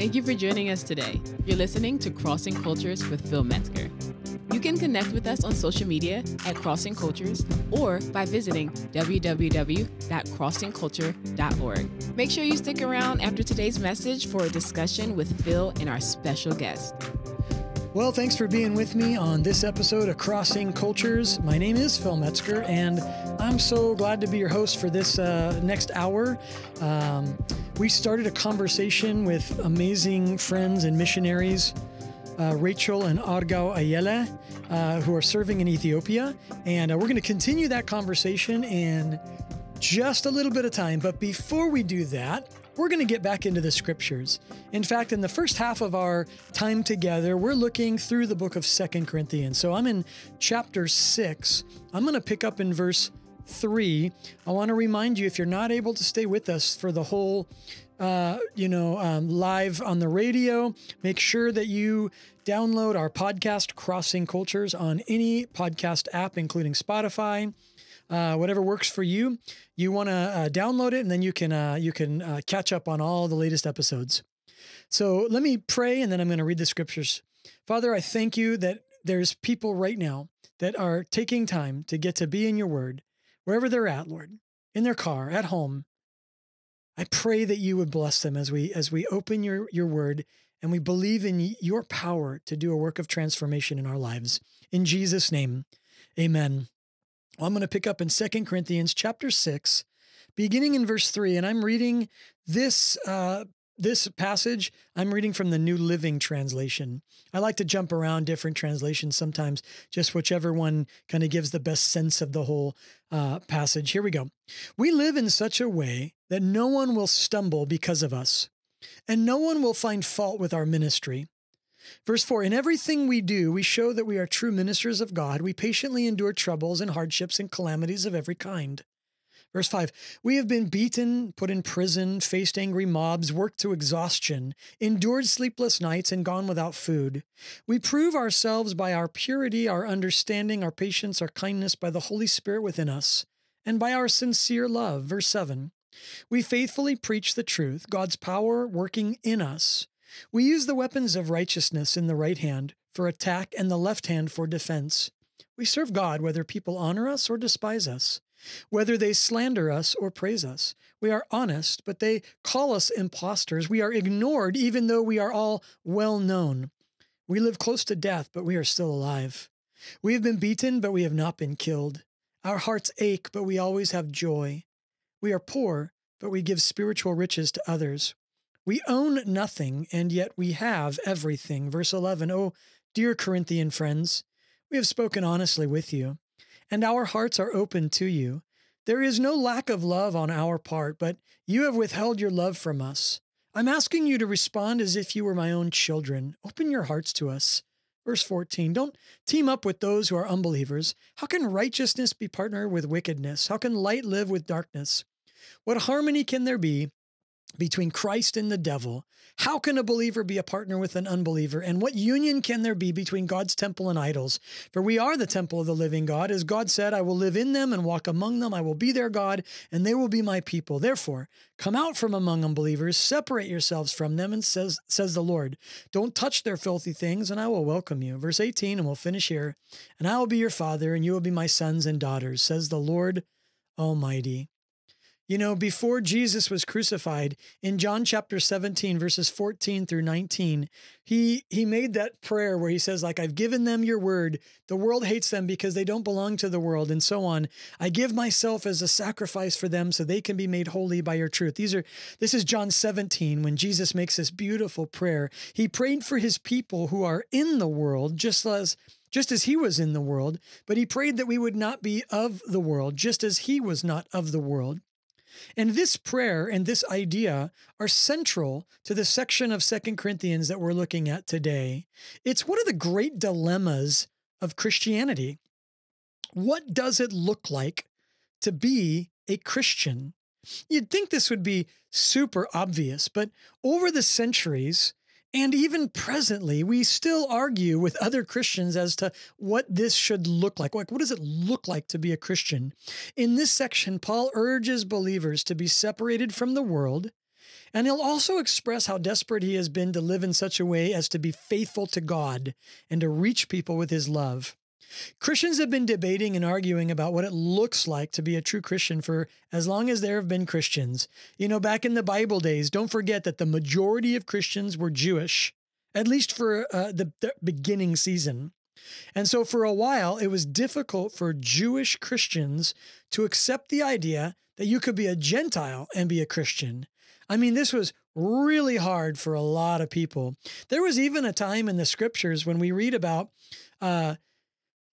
Thank you for joining us today. You're listening to Crossing Cultures with Phil Metzger. You can connect with us on social media at Crossing Cultures or by visiting www.crossingculture.org. Make sure you stick around after today's message for a discussion with Phil and our special guest. Well, thanks for being with me on this episode of Crossing Cultures. My name is Phil Metzger, and I'm so glad to be your host for this uh, next hour. Um, we started a conversation with amazing friends and missionaries, uh, Rachel and Argao Ayele, uh, who are serving in Ethiopia. And uh, we're going to continue that conversation in just a little bit of time. But before we do that, we're going to get back into the scriptures. In fact, in the first half of our time together, we're looking through the book of Second Corinthians. So I'm in chapter 6. I'm going to pick up in verse three, I want to remind you if you're not able to stay with us for the whole, uh, you know, um, live on the radio, make sure that you download our podcast, Crossing Cultures, on any podcast app, including Spotify. Uh, whatever works for you, you want to uh, download it, and then you can uh, you can uh, catch up on all the latest episodes. So let me pray, and then I'm going to read the scriptures. Father, I thank you that there's people right now that are taking time to get to be in your word wherever they're at, Lord, in their car, at home. I pray that you would bless them as we as we open your your word and we believe in your power to do a work of transformation in our lives. In Jesus name. Amen. Well, I'm going to pick up in Second Corinthians chapter 6 beginning in verse 3 and I'm reading this uh, this passage, I'm reading from the New Living Translation. I like to jump around different translations sometimes, just whichever one kind of gives the best sense of the whole uh, passage. Here we go. We live in such a way that no one will stumble because of us, and no one will find fault with our ministry. Verse 4 In everything we do, we show that we are true ministers of God. We patiently endure troubles and hardships and calamities of every kind. Verse 5 We have been beaten, put in prison, faced angry mobs, worked to exhaustion, endured sleepless nights, and gone without food. We prove ourselves by our purity, our understanding, our patience, our kindness, by the Holy Spirit within us, and by our sincere love. Verse 7 We faithfully preach the truth, God's power working in us. We use the weapons of righteousness in the right hand for attack and the left hand for defense. We serve God whether people honor us or despise us. Whether they slander us or praise us, we are honest, but they call us impostors. We are ignored, even though we are all well known. We live close to death, but we are still alive. We have been beaten, but we have not been killed. Our hearts ache, but we always have joy. We are poor, but we give spiritual riches to others. We own nothing, and yet we have everything. Verse 11 Oh, dear Corinthian friends, we have spoken honestly with you and our hearts are open to you. There is no lack of love on our part, but you have withheld your love from us. I'm asking you to respond as if you were my own children. Open your hearts to us. Verse 14 Don't team up with those who are unbelievers. How can righteousness be partnered with wickedness? How can light live with darkness? What harmony can there be between Christ and the devil? How can a believer be a partner with an unbeliever? And what union can there be between God's temple and idols? For we are the temple of the living God. As God said, I will live in them and walk among them. I will be their God, and they will be my people. Therefore, come out from among unbelievers, separate yourselves from them, and says, says the Lord, don't touch their filthy things, and I will welcome you. Verse 18, and we'll finish here. And I will be your father, and you will be my sons and daughters, says the Lord Almighty. You know, before Jesus was crucified, in John chapter 17, verses 14 through 19, he he made that prayer where he says, like, I've given them your word. The world hates them because they don't belong to the world, and so on. I give myself as a sacrifice for them so they can be made holy by your truth. These are this is John 17, when Jesus makes this beautiful prayer. He prayed for his people who are in the world, just as just as he was in the world, but he prayed that we would not be of the world, just as he was not of the world. And this prayer and this idea are central to the section of Second Corinthians that we're looking at today. It's one of the great dilemmas of Christianity. What does it look like to be a Christian? You'd think this would be super obvious, but over the centuries, and even presently, we still argue with other Christians as to what this should look like. Like, what does it look like to be a Christian? In this section, Paul urges believers to be separated from the world And he'll also express how desperate he has been to live in such a way as to be faithful to God and to reach people with his love. Christians have been debating and arguing about what it looks like to be a true Christian for as long as there have been Christians. You know, back in the Bible days, don't forget that the majority of Christians were Jewish, at least for uh, the, the beginning season. And so for a while, it was difficult for Jewish Christians to accept the idea that you could be a Gentile and be a Christian. I mean, this was really hard for a lot of people. There was even a time in the scriptures when we read about, uh,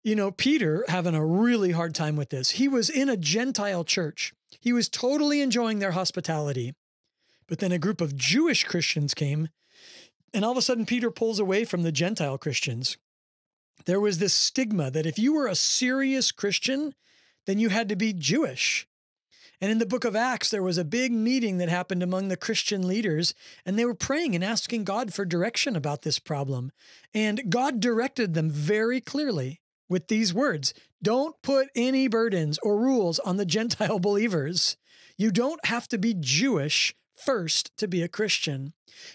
you know, Peter having a really hard time with this. He was in a Gentile church, he was totally enjoying their hospitality. But then a group of Jewish Christians came, and all of a sudden, Peter pulls away from the Gentile Christians. There was this stigma that if you were a serious Christian, then you had to be Jewish. And in the book of Acts, there was a big meeting that happened among the Christian leaders, and they were praying and asking God for direction about this problem. And God directed them very clearly with these words Don't put any burdens or rules on the Gentile believers. You don't have to be Jewish first to be a Christian.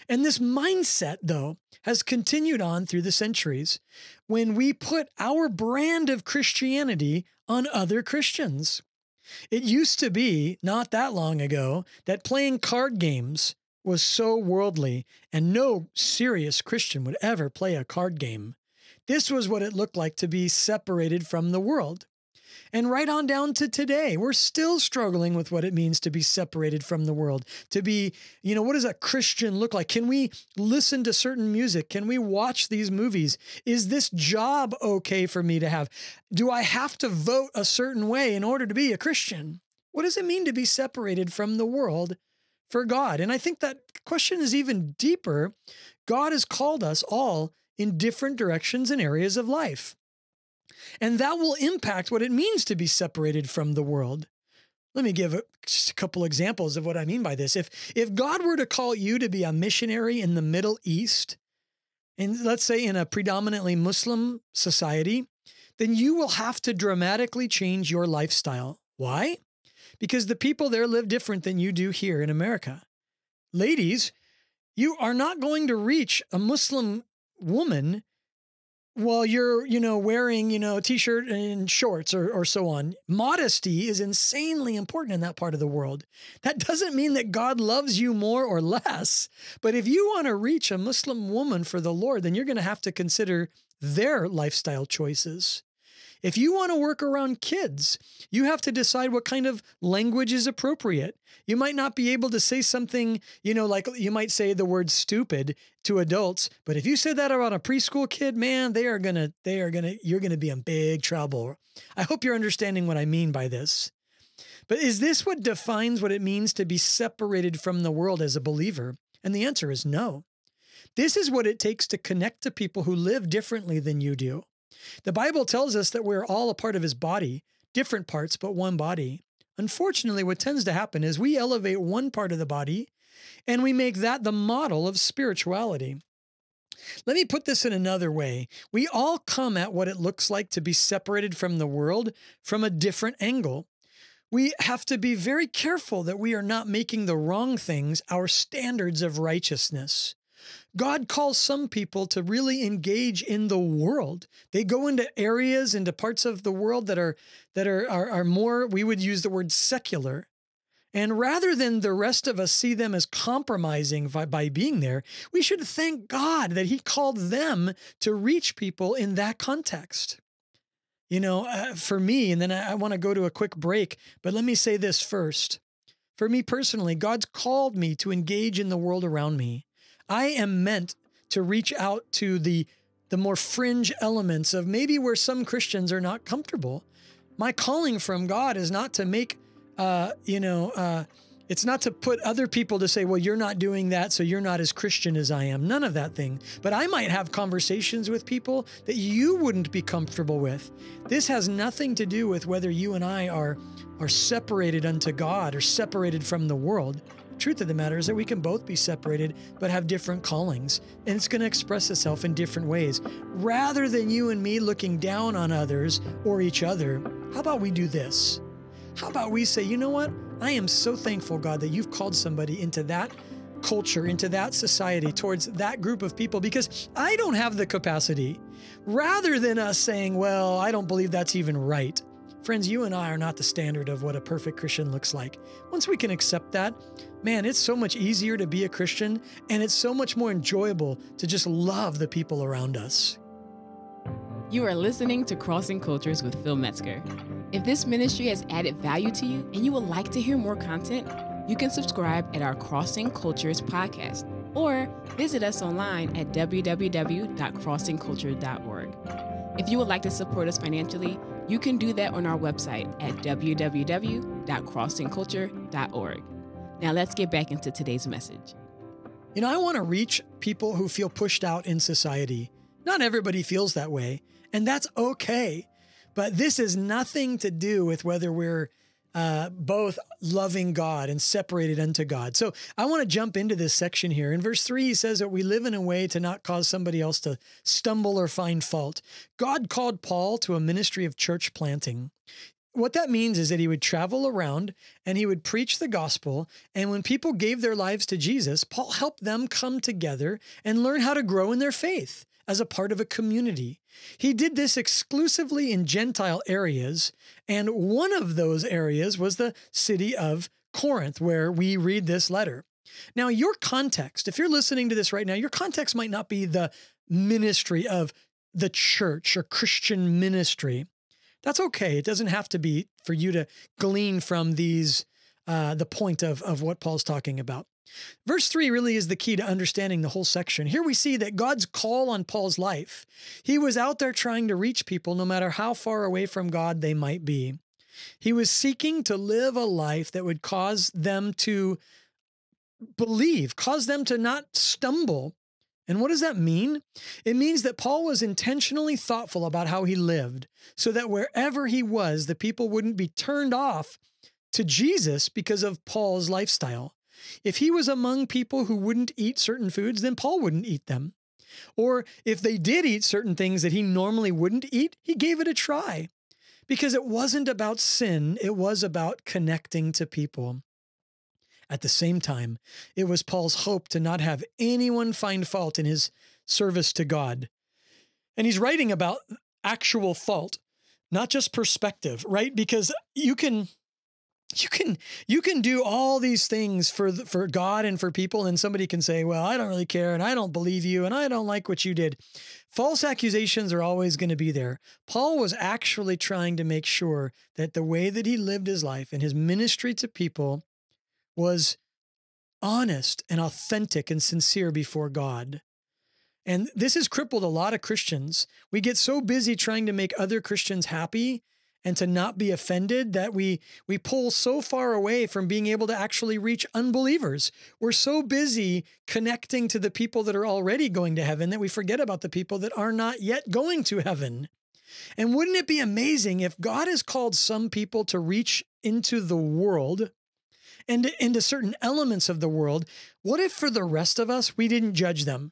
And this mindset, though, has continued on through the centuries when we put our brand of Christianity on other Christians. It used to be, not that long ago, that playing card games was so worldly, and no serious Christian would ever play a card game. This was what it looked like to be separated from the world. And right on down to today, we're still struggling with what it means to be separated from the world. To be, you know, what does a Christian look like? Can we listen to certain music? Can we watch these movies? Is this job okay for me to have? Do I have to vote a certain way in order to be a Christian? What does it mean to be separated from the world for God? And I think that question is even deeper. God has called us all in different directions and areas of life. And that will impact what it means to be separated from the world. Let me give a, just a couple examples of what I mean by this. If, if God were to call you to be a missionary in the Middle East, and let's say in a predominantly Muslim society, then you will have to dramatically change your lifestyle. Why? Because the people there live different than you do here in America. Ladies, you are not going to reach a Muslim woman while you're, you know, wearing, you know, t-shirt and shorts or, or so on. Modesty is insanely important in that part of the world. That doesn't mean that God loves you more or less. But if you want to reach a Muslim woman for the Lord, then you're going to have to consider their lifestyle choices. If you want to work around kids, you have to decide what kind of language is appropriate. You might not be able to say something, you know, like you might say the word stupid to adults, but if you said that around a preschool kid, man, they are going to, they are going to, you're going to be in big trouble. I hope you're understanding what I mean by this. But is this what defines what it means to be separated from the world as a believer? And the answer is no. This is what it takes to connect to people who live differently than you do. The Bible tells us that we're all a part of his body, different parts, but one body. Unfortunately, what tends to happen is we elevate one part of the body and we make that the model of spirituality. Let me put this in another way. We all come at what it looks like to be separated from the world from a different angle. We have to be very careful that we are not making the wrong things our standards of righteousness. God calls some people to really engage in the world. They go into areas, into parts of the world that are that are, are, are more, we would use the word secular. And rather than the rest of us see them as compromising by, by, being there, we should thank God that He called them to reach people in that context. You know, uh, for me, and then I, I want to go to a quick break, but let me say this first. For me personally, God's called me to engage in the world around me. I am meant to reach out to the the more fringe elements of maybe where some Christians are not comfortable. My calling from God is not to make, uh, you know, uh, it's not to put other people to say, well, you're not doing that, so you're not as Christian as I am. None of that thing. But I might have conversations with people that you wouldn't be comfortable with. This has nothing to do with whether you and I are, are separated unto God or separated from the world truth of the matter is that we can both be separated but have different callings and it's going to express itself in different ways rather than you and me looking down on others or each other how about we do this how about we say you know what i am so thankful god that you've called somebody into that culture, into that society, towards that group of people, because I don't have the capacity. Rather than us saying, well, I don't believe that's even right. Friends, you and I are not the standard of what a perfect Christian looks like. Once we can accept that, man, it's so much easier to be a Christian and it's so much more enjoyable to just love the people around us. You are listening to Crossing Cultures with Phil Metzger. If this ministry has added value to you and you would like to hear more content, you can subscribe at our Crossing Cultures podcast or visit us online at www.crossingculture.org. If you would like to support us financially, you can do that on our website at www.crossingculture.org. Now let's get back into today's message. You know, I want to reach people who feel pushed out in society. Not everybody feels that way, and that's okay. But this has nothing to do with whether we're uh, both loving God and separated unto God. So I want to jump into this section here. In verse three, he says that we live in a way to not cause somebody else to stumble or find fault. God called Paul to a ministry of church planting. What that means is that he would travel around and he would preach the gospel. And when people gave their lives to Jesus, Paul helped them come together and learn how to grow in their faith as a part of a community. He did this exclusively in Gentile areas, and one of those areas was the city of Corinth, where we read this letter. Now, your context, if you're listening to this right now, your context might not be the ministry of the church or Christian ministry. That's okay. It doesn't have to be for you to glean from these, uh, the point of, of what Paul's talking about. Verse 3 really is the key to understanding the whole section. Here we see that God's call on Paul's life. He was out there trying to reach people no matter how far away from God they might be. He was seeking to live a life that would cause them to believe, cause them to not stumble. And what does that mean? It means that Paul was intentionally thoughtful about how he lived so that wherever he was, the people wouldn't be turned off to Jesus because of Paul's lifestyle. If he was among people who wouldn't eat certain foods, then Paul wouldn't eat them. Or if they did eat certain things that he normally wouldn't eat, he gave it a try. Because it wasn't about sin, it was about connecting to people. At the same time, it was Paul's hope to not have anyone find fault in his service to God. And he's writing about actual fault, not just perspective, right? Because you can you can you can do all these things for the, for God and for people and somebody can say well I don't really care and I don't believe you and I don't like what you did. False accusations are always going to be there. Paul was actually trying to make sure that the way that he lived his life and his ministry to people was honest and authentic and sincere before God. And this has crippled a lot of Christians. We get so busy trying to make other Christians happy and to not be offended that we we pull so far away from being able to actually reach unbelievers. We're so busy connecting to the people that are already going to heaven that we forget about the people that are not yet going to heaven. And wouldn't it be amazing if God has called some people to reach into the world and into certain elements of the world? What if for the rest of us, we didn't judge them?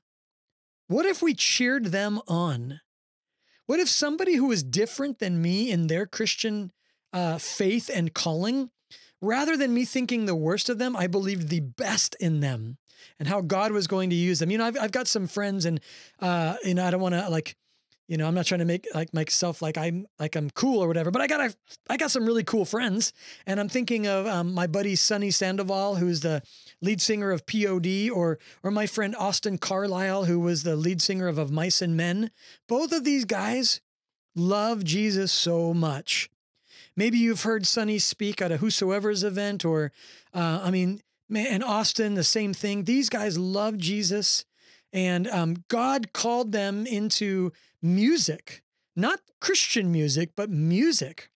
What if we cheered them on? What if somebody who is different than me in their Christian uh, faith and calling, rather than me thinking the worst of them, I believed the best in them and how God was going to use them? You know, I've, I've got some friends, and uh, you know, I don't want to like you know, I'm not trying to make like myself like I'm like I'm cool or whatever, but I got I got some really cool friends, and I'm thinking of um, my buddy Sonny Sandoval, who's the lead singer of POD, or or my friend Austin Carlile, who was the lead singer of Of Mice and Men. Both of these guys love Jesus so much. Maybe you've heard Sonny speak at a Whosoevers event, or uh, I mean, and Austin, the same thing. These guys love Jesus, and um, God called them into music, not Christian music, but music.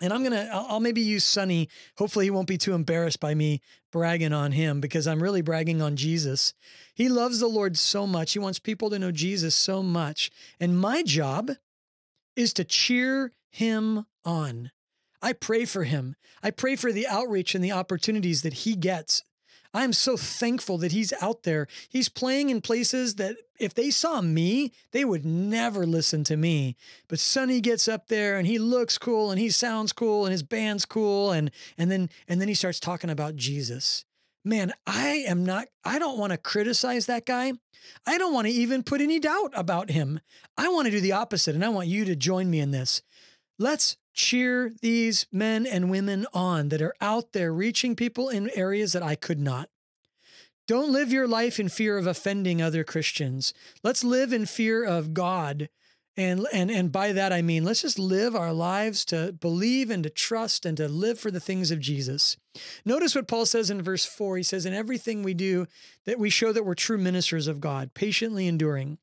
And I'm gonna, I'll, I'll, maybe use Sonny. Hopefully, he won't be too embarrassed by me bragging on him because I'm really bragging on Jesus. He loves the Lord so much. He wants people to know Jesus so much. And my job is to cheer him on. I pray for him. I pray for the outreach and the opportunities that he gets I'm so thankful that he's out there. He's playing in places that if they saw me, they would never listen to me. But Sonny gets up there and he looks cool and he sounds cool and his band's cool and and then and then he starts talking about Jesus. man, I am not, I don't want to criticize that guy. I don't want to even put any doubt about him. I want to do the opposite. And I want you to join me in this. Let's cheer these men and women on that are out there reaching people in areas that I could not. Don't live your life in fear of offending other Christians. Let's live in fear of God and, and, and by that, I mean, let's just live our lives to believe and to trust and to live for the things of Jesus. Notice what Paul says in verse 4. He says, In everything we do, that we show that we're true ministers of God, patiently enduring.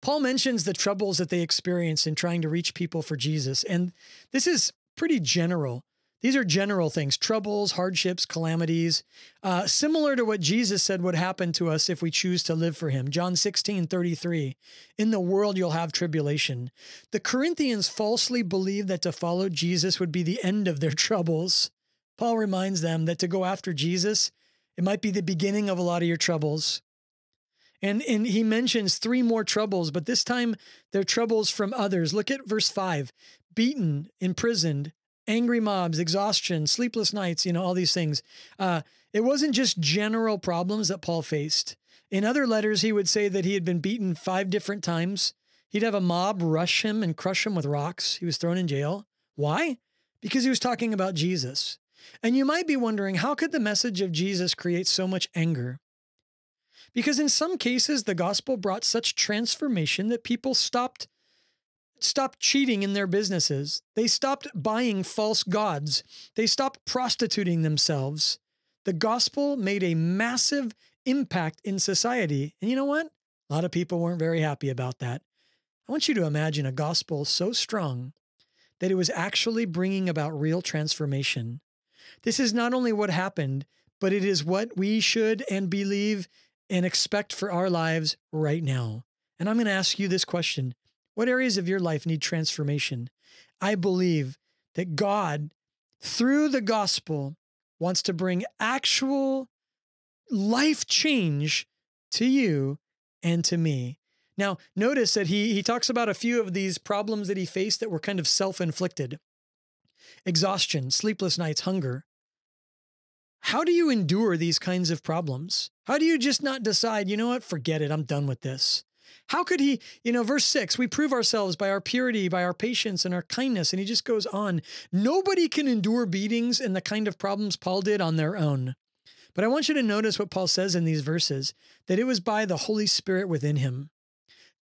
Paul mentions the troubles that they experience in trying to reach people for Jesus. And this is pretty general. These are general things troubles, hardships, calamities, uh, similar to what Jesus said would happen to us if we choose to live for him. John 16, 33. In the world, you'll have tribulation. The Corinthians falsely believed that to follow Jesus would be the end of their troubles. Paul reminds them that to go after Jesus, it might be the beginning of a lot of your troubles. And, and he mentions three more troubles, but this time they're troubles from others. Look at verse 5 beaten, imprisoned, angry mobs, exhaustion, sleepless nights, you know, all these things. Uh, it wasn't just general problems that Paul faced. In other letters, he would say that he had been beaten five different times. He'd have a mob rush him and crush him with rocks. He was thrown in jail. Why? Because he was talking about Jesus. And you might be wondering how could the message of Jesus create so much anger? Because in some cases, the gospel brought such transformation that people stopped stopped cheating in their businesses. They stopped buying false gods. They stopped prostituting themselves. The gospel made a massive impact in society. And you know what? A lot of people weren't very happy about that. I want you to imagine a gospel so strong that it was actually bringing about real transformation. This is not only what happened, but it is what we should and believe and expect for our lives right now. And I'm going to ask you this question what areas of your life need transformation? I believe that God, through the gospel, wants to bring actual life change to you and to me. Now, notice that he, he talks about a few of these problems that he faced that were kind of self inflicted exhaustion, sleepless nights, hunger. How do you endure these kinds of problems? How do you just not decide, you know what, forget it, I'm done with this? How could he, you know, verse six, we prove ourselves by our purity, by our patience and our kindness. And he just goes on. Nobody can endure beatings and the kind of problems Paul did on their own. But I want you to notice what Paul says in these verses that it was by the Holy Spirit within him.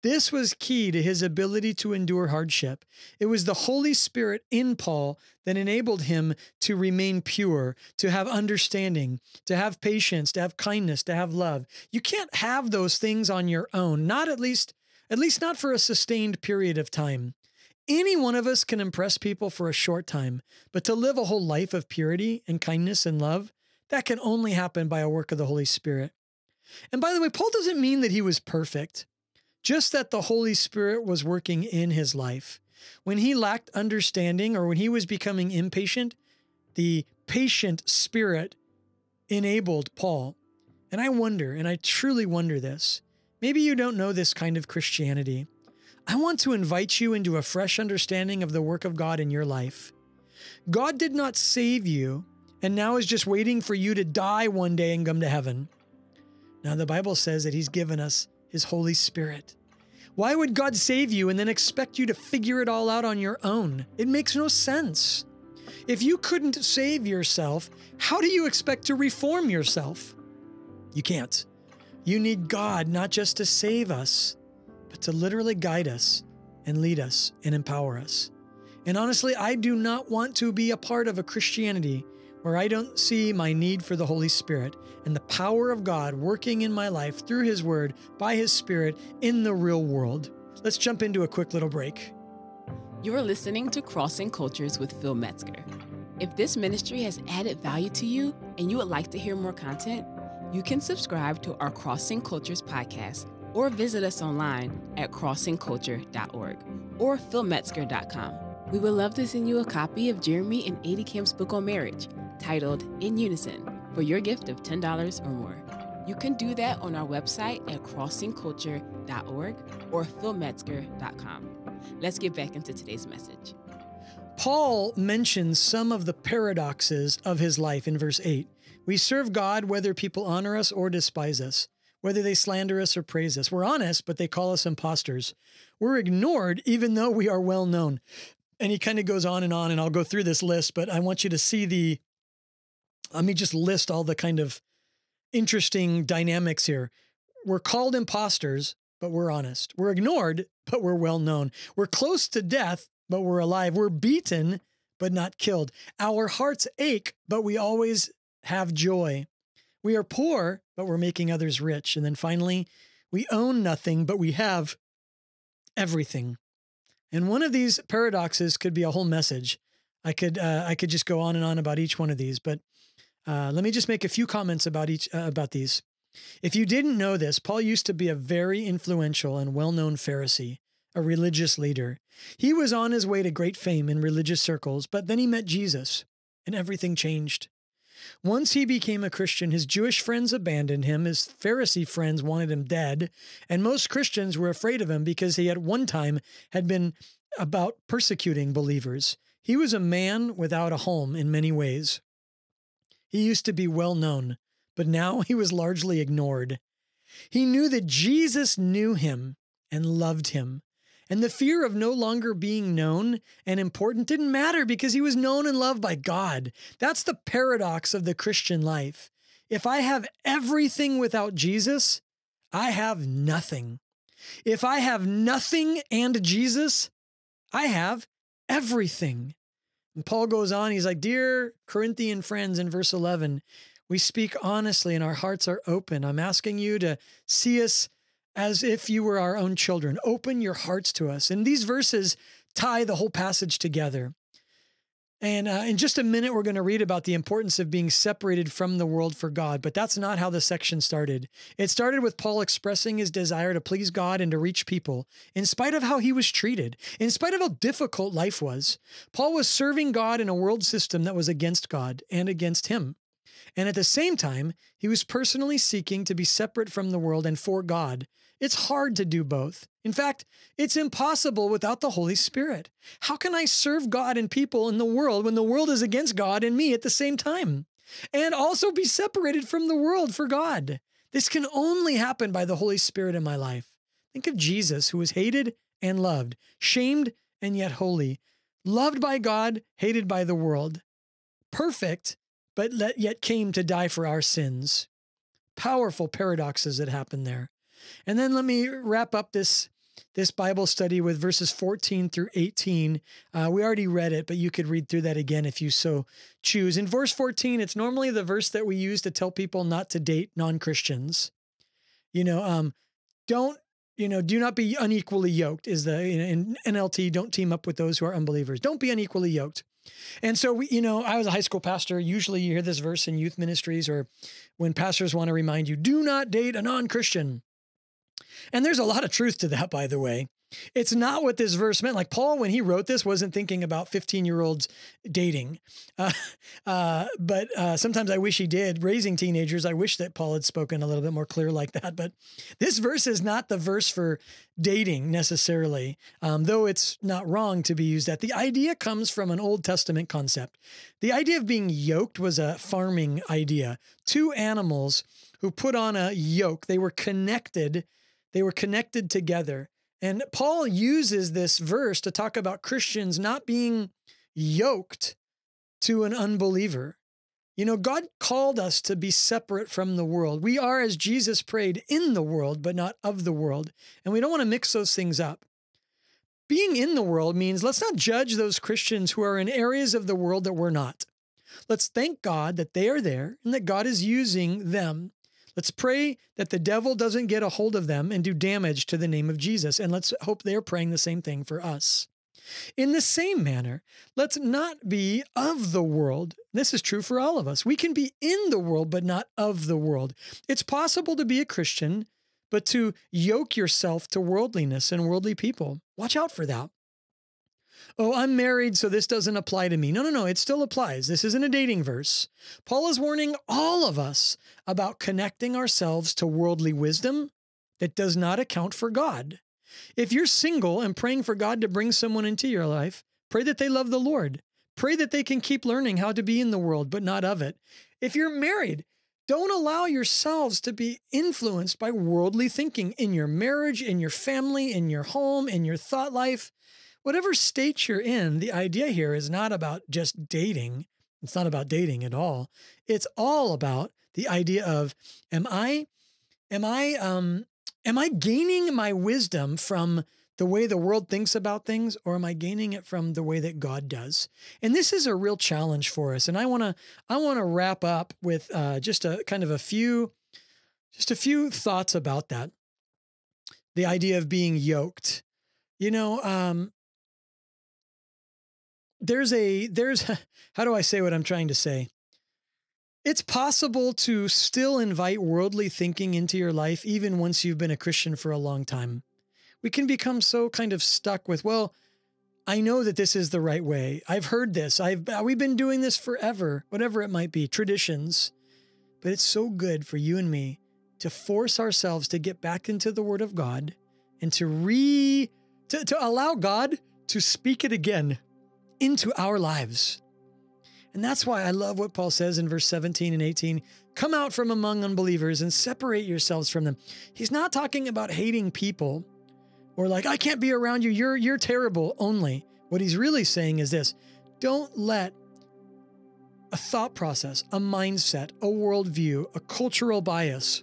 This was key to his ability to endure hardship. It was the Holy Spirit in Paul that enabled him to remain pure, to have understanding, to have patience, to have kindness, to have love. You can't have those things on your own, not at least at least not for a sustained period of time. Any one of us can impress people for a short time, but to live a whole life of purity and kindness and love, that can only happen by a work of the Holy Spirit. And by the way, Paul doesn't mean that he was perfect just that the Holy Spirit was working in his life. When he lacked understanding or when he was becoming impatient, the patient spirit enabled Paul. And I wonder, and I truly wonder this maybe you don't know this kind of Christianity. I want to invite you into a fresh understanding of the work of God in your life. God did not save you and now is just waiting for you to die one day and come to heaven. Now, the Bible says that He's given us his Holy Spirit. Why would God save you and then expect you to figure it all out on your own? It makes no sense. If you couldn't save yourself, how do you expect to reform yourself? You can't. You need God not just to save us, but to literally guide us and lead us and empower us. And honestly, I do not want to be a part of a Christianity where I don't see my need for the Holy Spirit and the power of God working in my life through His Word, by His Spirit, in the real world. Let's jump into a quick little break. You are listening to Crossing Cultures with Phil Metzger. If this ministry has added value to you and you would like to hear more content, you can subscribe to our Crossing Cultures podcast or visit us online at crossingculture.org or philmetzger.com. We would love to send you a copy of Jeremy and Adie Camp's book on marriage titled In Unison for your gift of $10 or more. You can do that on our website at crossingculture.org or philmetzger.com. Let's get back into today's message. Paul mentions some of the paradoxes of his life in verse 8. We serve God whether people honor us or despise us, whether they slander us or praise us. We're honest, but they call us impostors. We're ignored even though we are well known. And he kind of goes on and on, and I'll go through this list, but I want you to see the. Let me just list all the kind of interesting dynamics here. We're called imposters, but we're honest. We're ignored, but we're well known. We're close to death, but we're alive. We're beaten, but not killed. Our hearts ache, but we always have joy. We are poor, but we're making others rich. And then finally, we own nothing, but we have everything. And one of these paradoxes could be a whole message. I could uh, I could just go on and on about each one of these, but uh, let me just make a few comments about each uh, about these. If you didn't know this, Paul used to be a very influential and well-known Pharisee, a religious leader. He was on his way to great fame in religious circles, but then he met Jesus, and everything changed. Once he became a Christian, his Jewish friends abandoned him, his Pharisee friends wanted him dead, and most Christians were afraid of him because he at one time had been about persecuting believers. He was a man without a home in many ways. He used to be well known, but now he was largely ignored. He knew that Jesus knew him and loved him. And the fear of no longer being known and important didn't matter because he was known and loved by God. That's the paradox of the Christian life. If I have everything without Jesus, I have nothing. If I have nothing and Jesus, I have everything. And Paul goes on, he's like, Dear Corinthian friends, in verse 11, we speak honestly and our hearts are open. I'm asking you to see us as if you were our own children. Open your hearts to us. And these verses tie the whole passage together. And uh, in just a minute, we're going to read about the importance of being separated from the world for God. But that's not how the section started. It started with Paul expressing his desire to please God and to reach people, in spite of how he was treated, in spite of how difficult life was. Paul was serving God in a world system that was against God and against him. And at the same time, he was personally seeking to be separate from the world and for God. It's hard to do both. In fact, it's impossible without the Holy Spirit. How can I serve God and people in the world when the world is against God and me at the same time? And also be separated from the world for God. This can only happen by the Holy Spirit in my life. Think of Jesus, who was hated and loved, shamed and yet holy, loved by God, hated by the world, perfect but yet came to die for our sins. Powerful paradoxes that happen there. And then let me wrap up this this Bible study with verses 14 through 18. Uh, we already read it, but you could read through that again if you so choose. In verse 14, it's normally the verse that we use to tell people not to date non Christians. You know, um, don't, you know, do not be unequally yoked, is the in NLT, don't team up with those who are unbelievers. Don't be unequally yoked. And so we, you know, I was a high school pastor. Usually you hear this verse in youth ministries or when pastors want to remind you, do not date a non-Christian. And there's a lot of truth to that, by the way. It's not what this verse meant. Like Paul, when he wrote this, wasn't thinking about 15 year olds dating. Uh, uh, but uh, sometimes I wish he did. Raising teenagers, I wish that Paul had spoken a little bit more clear like that. But this verse is not the verse for dating necessarily, um, though it's not wrong to be used that. The idea comes from an Old Testament concept. The idea of being yoked was a farming idea. Two animals who put on a yoke, they were connected. They were connected together and Paul uses this verse to talk about Christians not being yoked to an unbeliever. You know, God called us to be separate from the world. We are, as Jesus prayed, in the world, but not of the world. And we don't want to mix those things up. Being in the world means let's not judge those Christians who are in areas of the world that we're not. Let's thank God that they are there and that God is using them Let's pray that the devil doesn't get a hold of them and do damage to the name of Jesus. And let's hope they're praying the same thing for us. In the same manner, let's not be of the world. This is true for all of us. We can be in the world, but not of the world. It's possible to be a Christian, but to yoke yourself to worldliness and worldly people. Watch out for that oh, I'm married, so this doesn't apply to me. No, no, no, it still applies. This isn't a dating verse. Paul is warning all of us about connecting ourselves to worldly wisdom that does not account for God. If you're single and praying for God to bring someone into your life, Pray that they love the Lord. Pray that they can keep learning how to be in the world, but not of it. If you're married, don't allow yourselves to be influenced by worldly thinking in your marriage, in your family, in your home, in your thought life. Whatever state you're in, the idea here is not about just dating. It's not about dating at all. It's all about the idea of am I am I um am I gaining my wisdom from the way the world thinks about things or am I gaining it from the way that God does? And this is a real challenge for us. And I want to I want to wrap up with uh, just a kind of a few just a few thoughts about that. The idea of being yoked. You know, um, there's a there's how do I say what I'm trying to say? It's possible to still invite worldly thinking into your life even once you've been a Christian for a long time we can become so kind of stuck with, well, I know that this is the right way. I've heard this. I've uh, we've been doing this forever, whatever it might be, traditions. But it's so good for you and me to force ourselves to get back into the word of God and to re to, to allow God to speak it again into our lives. And that's why I love what Paul says in verse 17 and 18 come out from among unbelievers and separate yourselves from them. He's not talking about hating people or like I can't be around you. You're you're terrible only. What he's really saying is this. Don't let a thought process, a mindset, a worldview, a cultural bias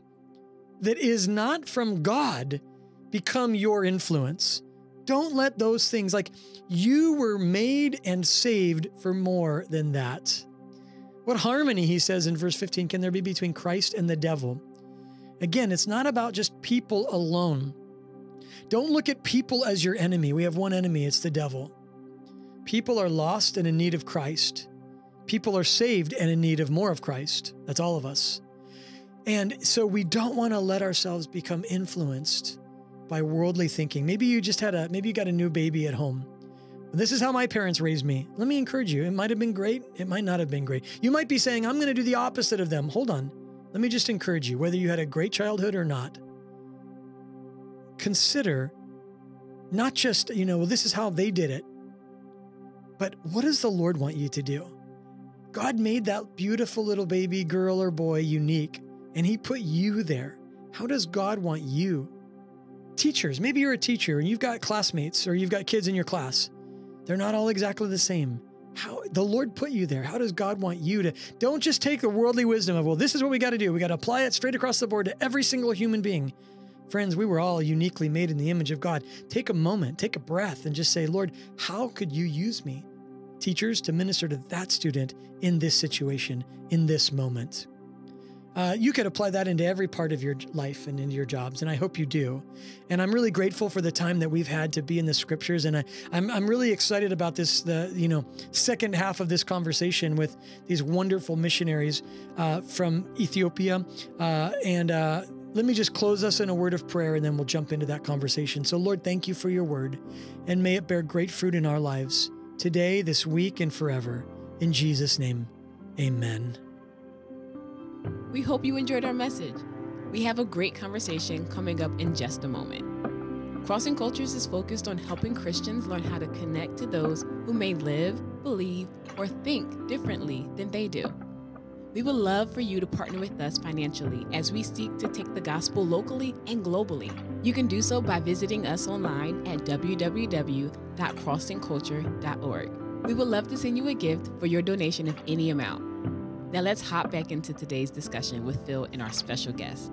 that is not from God become your influence. Don't let those things, like you were made and saved for more than that. What harmony, he says in verse 15, can there be between Christ and the devil? Again, it's not about just people alone. Don't look at people as your enemy. We have one enemy, it's the devil. People are lost and in need of Christ. People are saved and in need of more of Christ. That's all of us. And so we don't want to let ourselves become influenced by worldly thinking. Maybe you just had a, maybe you got a new baby at home. This is how my parents raised me. Let me encourage you. It might have been great. It might not have been great. You might be saying, I'm going to do the opposite of them. Hold on. Let me just encourage you, whether you had a great childhood or not consider not just, you know, well, this is how they did it, but what does the Lord want you to do? God made that beautiful little baby girl or boy unique, and He put you there. How does God want you? Teachers, maybe you're a teacher and you've got classmates or you've got kids in your class. They're not all exactly the same. How the Lord put you there. How does God want you to? Don't just take the worldly wisdom of, well, this is what we got to do. We got to apply it straight across the board to every single human being. Friends, we were all uniquely made in the image of God. Take a moment, take a breath, and just say, Lord, how could you use me? Teachers, to minister to that student in this situation, in this moment. Uh, you could apply that into every part of your life and into your jobs, and I hope you do. And I'm really grateful for the time that we've had to be in the scriptures, and I, I'm, I'm really excited about this, the you know second half of this conversation with these wonderful missionaries uh, from Ethiopia, uh, and uh, let me just close us in a word of prayer and then we'll jump into that conversation. So, Lord, thank you for your word and may it bear great fruit in our lives today, this week, and forever. In Jesus' name, amen. We hope you enjoyed our message. We have a great conversation coming up in just a moment. Crossing Cultures is focused on helping Christians learn how to connect to those who may live, believe, or think differently than they do. We would love for you to partner with us financially as we seek to take the gospel locally and globally. You can do so by visiting us online at www.crossingculture.org. We would love to send you a gift for your donation of any amount. Now let's hop back into today's discussion with Phil and our special guest.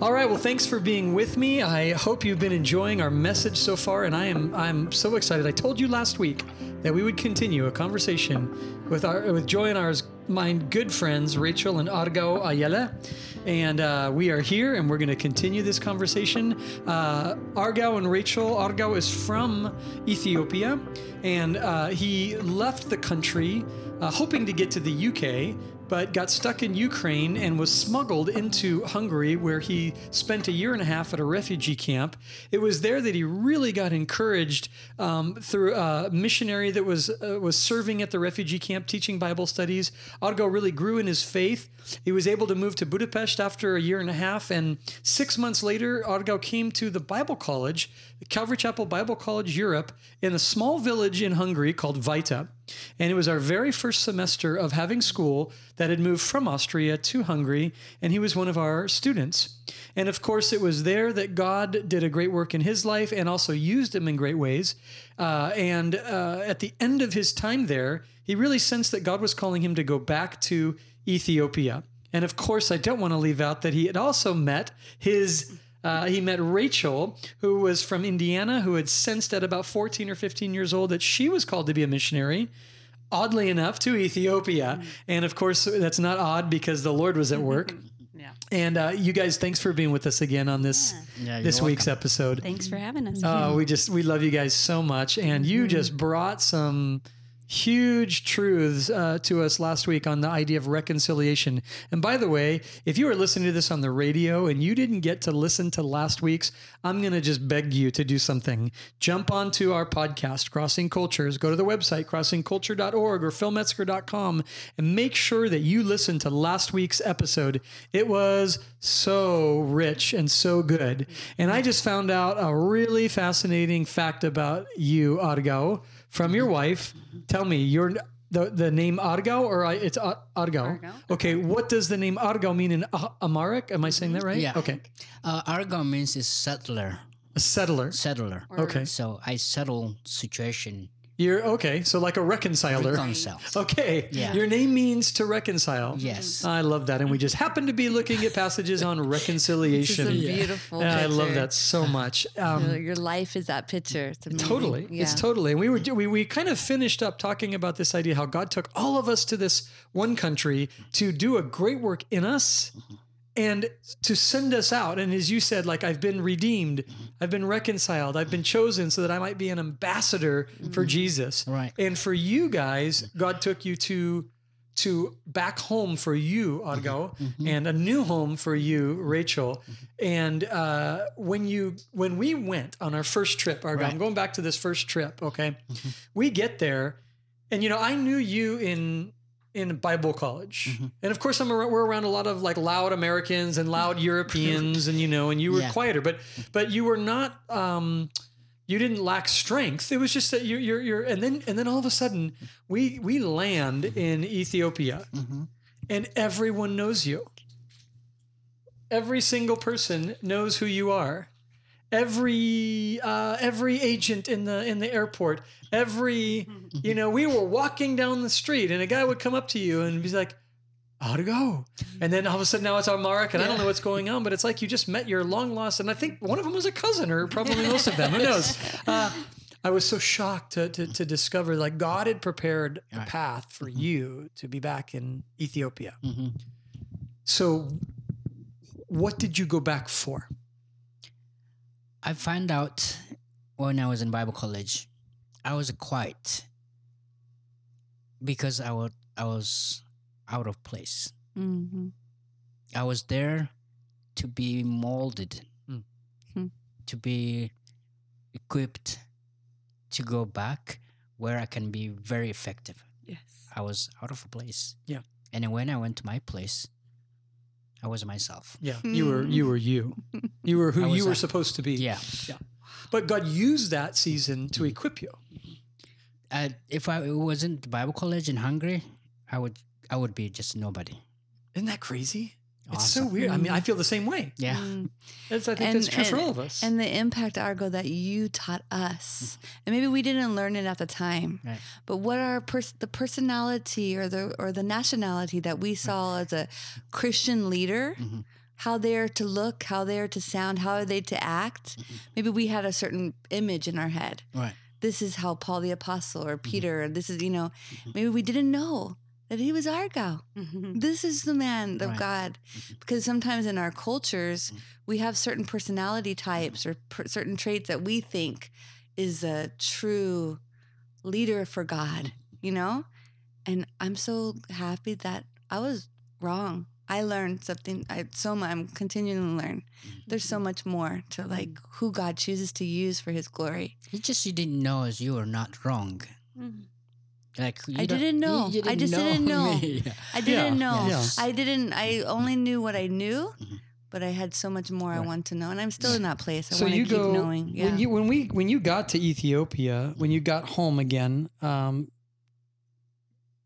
All right, well, thanks for being with me. I hope you've been enjoying our message so far, and I am I'm so excited. I told you last week that we would continue a conversation with our with Joy and ours my good friends Rachel and Argao Ayele, and uh, we are here and we're going to continue this conversation. Uh, Argao and Rachel, Argao is from Ethiopia, and uh, he left the country uh, hoping to get to the UK, but got stuck in Ukraine and was smuggled into Hungary, where he spent a year and a half at a refugee camp. It was there that he really got encouraged um, through a missionary that was uh, was serving at the refugee camp, teaching Bible studies. Argo really grew in his faith. He was able to move to Budapest after a year and a half, and six months later, Argo came to the Bible College, Calvary Chapel Bible College Europe, in a small village in Hungary called Vita. And it was our very first semester of having school that had moved from Austria to Hungary, and he was one of our students. And of course, it was there that God did a great work in his life and also used him in great ways. Uh, and uh, at the end of his time there, he really sensed that God was calling him to go back to Ethiopia. And of course, I don't want to leave out that he had also met his. Uh, he met Rachel, who was from Indiana, who had sensed at about 14 or 15 years old that she was called to be a missionary, oddly enough, to Ethiopia. And of course, that's not odd because the Lord was at work. Yeah. And uh, you guys, thanks for being with us again on this Yeah, you're this week's welcome. episode. Thanks for having us. Uh, we just we love you guys so much, and you just brought some huge truths uh, to us last week on the idea of reconciliation. And by the way, if you are listening to this on the radio and you didn't get to listen to last week's, I'm going to just beg you to do something. Jump onto our podcast, Crossing Cultures. Go to the website, crossingculture.org or philmetzger.com, and make sure that you listen to last week's episode. It was so rich and so good. And I just found out a really fascinating fact about you, Argao, from your wife. Tell me, your the, the name Argao or I, it's Ar- Argao. Argao. Okay, what does the name Argao mean in Ah- Amharic? Am I saying that right? Yeah. Okay, Uh, Argo means is settler. a settler. Settler. Okay, So I settle situation. You're okay. So like a reconciler. Reconcile. Okay. Yeah. Your name means to reconcile. Yes. I love that. And we just happen to be looking at passages on reconciliation. It's a beautiful Yeah, I love that so much. Um, Your- Your life is that picture. It's. Totally. Yeah. It's totally. And we were we, we kind of finished up talking about this idea how God took all of us to this one country to do a great work in us and to send us out. And as you said, like I've been redeemed, I've been reconciled, I've been chosen so that I might be an ambassador for mm-hmm. Jesus. Right. And for you guys, God took you to to back home for you, Argo, mm-hmm. Mm-hmm. and a new home for you, Rachel. And uh, when you when we went on our first trip, Argo, I'm going back to this first trip. Okay, we get there, and you know I knew you in in Bible college, and of course I'm around, we're around a lot of like loud Americans and loud Europeans, and you know, and you were Yeah. quieter, but but you were not. Um, you didn't lack strength. It was just that you're, you're, you're, and then, and then all of a sudden, we we land in Ethiopia, and everyone knows you. Every single person knows who you are. Every uh, every agent in the in the airport, every you know, we were walking down the street, and a guy would come up to you and be like, "How to go?" And then all of a sudden, now it's Mark, and I don't know what's going on, but it's like you just met your long lost, and I think one of them was a cousin, or probably most of them. Who knows? Uh, I was so shocked to, to to discover like God had prepared a path for you to be back in Ethiopia. Mhm. So, what did you go back for? I found out when I was in Bible college, I was quiet because I was I was out of place. Mhm. I was there to be molded, Mm. To be equipped to go back where I can be very effective. Yes. I was out of a place. Yeah. And when I went to my place, I wasn't myself. Yeah, you were you were you. You were who you were that. supposed to be. Yeah. Yeah. But God used that season to equip you. Uh, if I wasn't Bible college in Hungary, I would I would be just nobody. Isn't that crazy? It's so weird. I mean, I feel the same way. Yeah. Mm. That's, I think And- that's true for all of us. And the impact, Argo, that you taught us, and maybe we didn't learn it at the time, Right. but what are pers- the personality or the or the nationality that we saw as a Christian leader, Mhm. how they're to look, how they're to sound, how are they to act? Maybe we had a certain image in our head. Right. This is how Paul the Apostle or Peter, or this is you know, maybe we didn't know that he was Argo. Mm-hmm. This is the man of Right. God. Mm-hmm. Because sometimes in our cultures, mm-hmm. we have certain personality types or per- certain traits that we think is a true leader for God, you know? and I'm so happy that I was wrong. I learned something. I so much. I'm continuing to learn. There's so much more to like who God chooses to use for His glory. It's just you didn't know as you were not wrong. Like you I don't- didn't you- know. you I just didn't know. me. I didn't Yeah, know. yeah. I didn't. I only knew what I knew, Mhm. but I had so much more I want to know, and I'm still in that place. I so want to you keep go knowing. Yeah. when you when we when you got to Ethiopia, when you got home again. Um,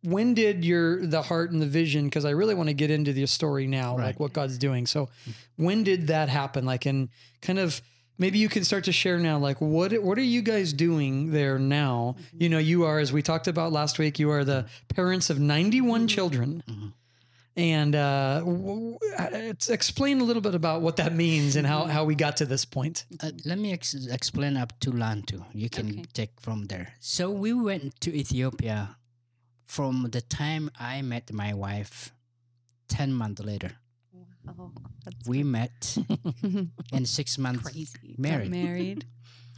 when did your the heart and the vision? Because I really want to get into the story now, like what God's doing. So, when did that happen? Like, and kind of maybe you can start to share now. Like, what what are you guys doing there now? You know, you are as we talked about last week. You are the parents of ninety one children. Mhm. And uh, w- w- it's- explain a little bit about what that means and how, how we got to this point. Uh, let me ex- explain up to Lantu. You can Okay. take from there. So we went to Ethiopia from the time I met my wife. Ten months later, oh, that's we met, in six months Crazy. married. married.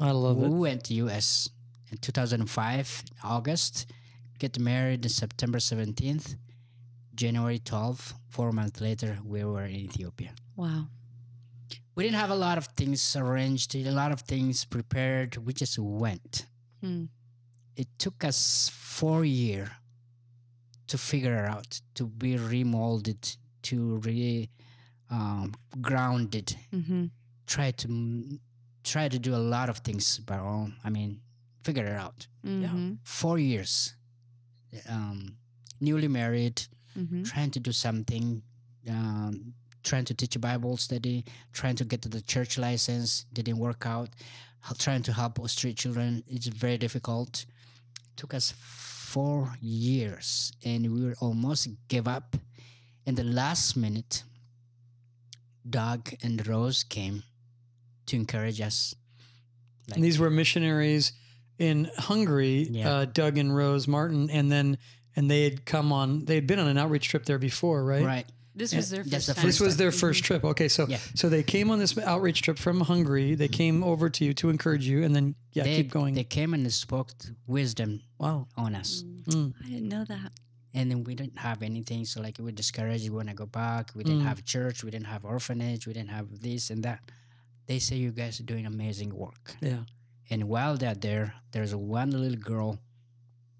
I love we it. went to US in 2005 August, get married in September 17th, January 12th. Four months later, we were in Ethiopia. Wow. We didn't have a lot of things arranged, a lot of things prepared. We just went. Hmm. It took us four years to figure out, to be remolded, to re um, grounded, Mm-hmm. try to try to do a lot of things by own. I mean, figure it out. Mm-hmm. Four years, um, newly married, Mm-hmm. trying to do something, um, trying to teach a Bible study, trying to get to the church license, didn't work out. Trying to help street children, it's very difficult. Took us four years, and we were almost give up. In the last minute, Doug and Rose came to encourage us. Like, And these were missionaries in Hungary, Yeah. uh, Doug and Rose Martin, and then and they had come on. They had been on an outreach trip there before, right? right? This was their first the time. This was their Mhm. first trip. Okay, so Yeah. so they came on this outreach trip from Hungary. They came over to you to encourage you, and then yeah, they, keep going. They came and spoke wisdom wow. on us. Mm. I didn't know that. And then we didn't have anything so like we were discouraged we want to go back we didn't Mm. have church we didn't have orphanage we didn't have this and that they say you guys are doing amazing work Yeah. and while they're there there's one little girl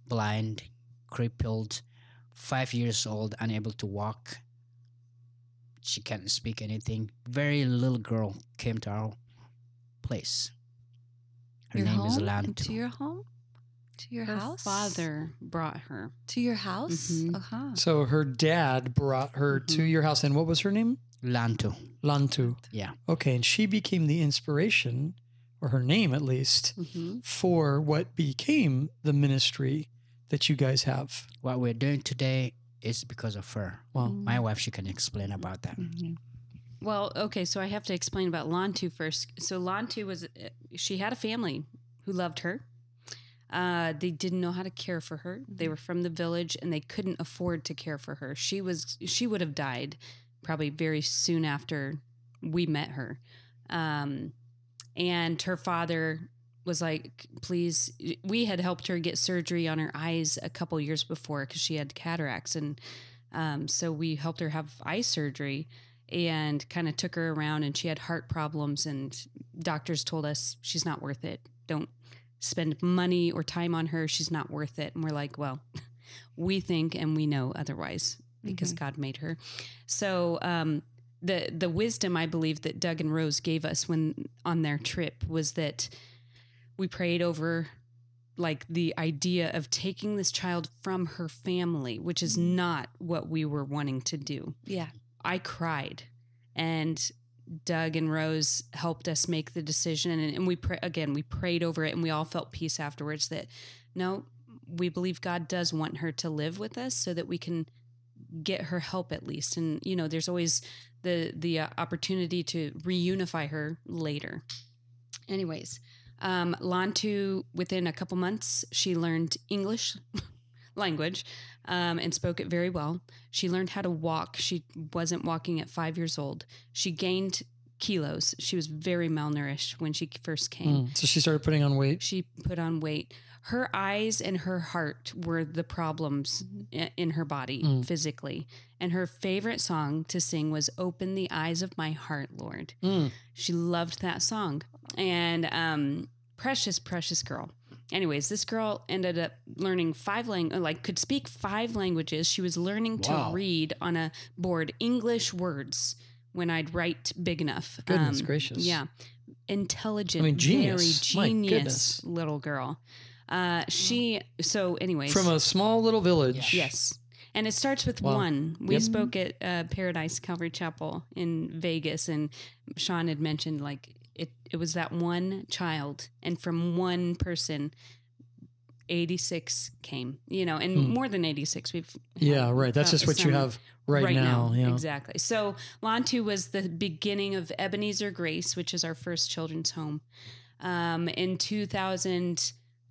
blind crippled five years old unable to walk she can't speak anything very little girl came to our place her your name home? is To Lantu. your home? To your Her house? father brought her. To your house? Mhm. Uh-huh. So her dad brought her to Mhm. your house, and what was her name? Lantu. Lantu. yeah Okay, and she became the inspiration, or her name at least, Mm-hmm. for what became the ministry that you guys have. what we're doing today is because of her Wow. My wife, she can explain about that. Mhm. Well, okay, so I have to explain about Lantu first. So Lantu was uh, she had a family who loved her. Uh, they didn't know how to care for her. They were from the village and they couldn't afford to care for her. She was she would have died probably very soon after we met her. Um, and her father was like, "Please." We had helped her get surgery on her eyes a couple years before because she had cataracts, and um, so we helped her have eye surgery and kind of took her around and she had heart problems and doctors told us she's not worth it don't spend money or time on her she's not worth it. And we're like well we think and we know otherwise because god made her. So um, the the wisdom i believe that doug and rose gave us when on their trip was that we prayed over like the idea of taking this child from her family which is not what we were wanting to do. Yeah. I cried, and Doug and Rose helped us make the decision, and, and we pray again. We prayed over it, and we all felt peace afterwards. That no, we believe God does want her to live with us, so that we can get her help at least. And you know, there's always the the uh, opportunity to reunify her later. Anyways, um, Lantu, within a couple months, she learned English language um, and spoke it very well. She learned how to walk. She wasn't walking at five years old. She gained kilos. She was very malnourished when she first came. Mm. So she started putting on weight. She put on weight. her eyes and her heart were the problems in her body Mm. physically. And her favorite song to sing was Open the Eyes of My Heart, Lord. Mm. She loved that song. And um, precious, precious girl. Anyways, this girl ended up learning five lang- like could speak five languages. She was learning Wow. to read on a board English words when I'd write big enough. Um, Goodness gracious. Yeah. Intelligent, I mean, genius. very genius little girl. Uh, she so anyways From a small little village. Yes. And it starts with Wow. one. We Yep. spoke at uh, Paradise Calvary Chapel in Vegas, and Sean had mentioned like it, it was that one child, and from one person, 86 came, you know, and Hmm. more than 86. We've Yeah, right. That's just what you have right, now. Yeah. Exactly. So Lantu was the beginning of Ebenezer Grace, which is our first children's home. Um, in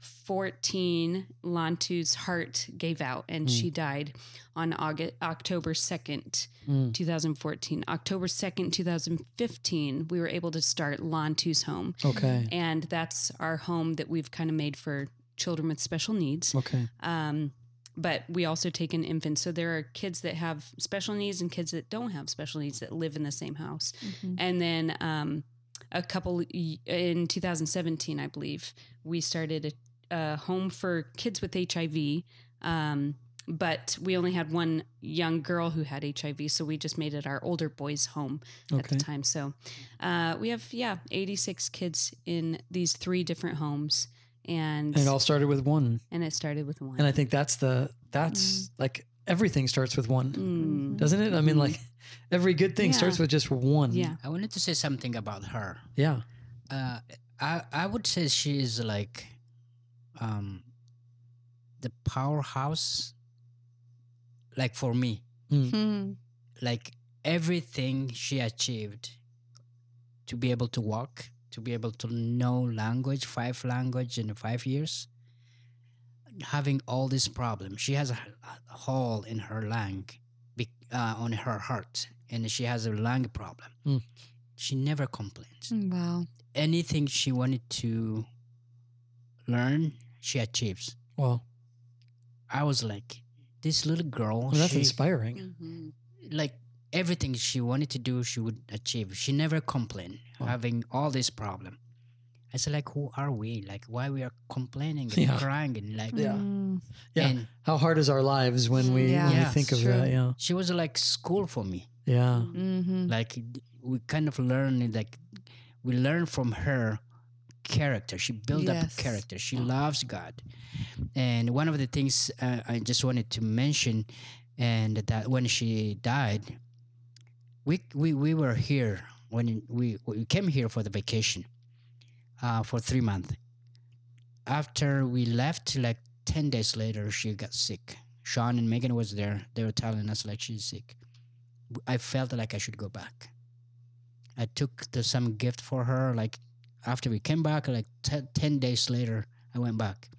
2014, Lantu's heart gave out and she died on August, October 2nd, Mm. 2014. October 2nd, 2015, we were able to start Lantu's home. Okay. And that's our home that we've kind of made for children with special needs. Okay. Um, but we also take in infants. So there are kids that have special needs and kids that don't have special needs that live in the same house. Mhm. And then um, a couple in 2017, I believe, we started a, a home for kids with HIV. Um, but we only had one young girl who had HIV, so we just made it our older boys' home at the time. So uh, we have yeah, 86 kids in these three different homes, and And it all started with one. and it started with one. And I think that's the that's like everything starts with one, Mm. doesn't it? I mean, like every good thing Yeah. starts with just one. Yeah. I wanted to say something about her. Yeah. Uh, I I would say she is like, um, the powerhouse. Like for me, Mhm. like everything she achieved to be able to walk, to be able to know language, five language in five years, having all these problems. She has a, a hole in her lung, be, uh, on her heart, and she has a lung problem. Mm. She never complains. Wow. Anything she wanted to learn, she achieves. Well, I was like, this little girl, well that's she, inspiring. Mhm. like everything she wanted to do, she would achieve. She never complained, Wow. having all this problem. I said, like, who are we? Like, why we are complaining and Yeah. crying and like, Yeah. Mm. Yeah. and How hard is our lives when we Yeah. when we Yeah, think of true. that? Yeah. she was like school for me. Yeah. Mhm. Like, we kind of learned, like, we learn from her character. She built up Yes. a character. She loves God. And one of the things uh, I just wanted to mention, and that when she died, we we, we were here when we we came here for the vacation, uh, for three months. After we left, like ten days later, she got sick. Sean and Megan was there. They were telling us like she's sick. I felt like I should go back. I took the, some gift for her. Like after we came back, like te- ten days later, I went back,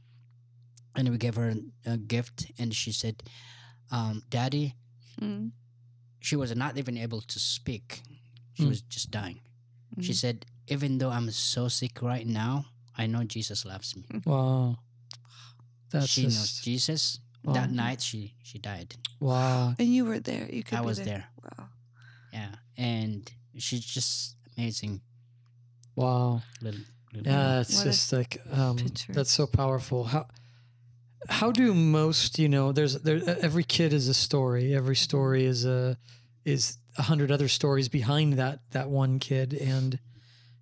and we gave her a gift, and she said, um, "Daddy." Mm. She was not even able to speak. She Mm. was just dying. She Mm. said, "Even though I'm so sick right now, I know Jesus loves me." Wow. That's she knows Jesus. Wow. That night, she she died. wow. And you were there. You could I be was there. there. Wow. Yeah, and she's just amazing. Wow. Little, little Yeah, it's What just like um, that's so powerful. How how do most you know? There's there every kid is a story. Every story is a is a hundred other stories behind that that one kid, and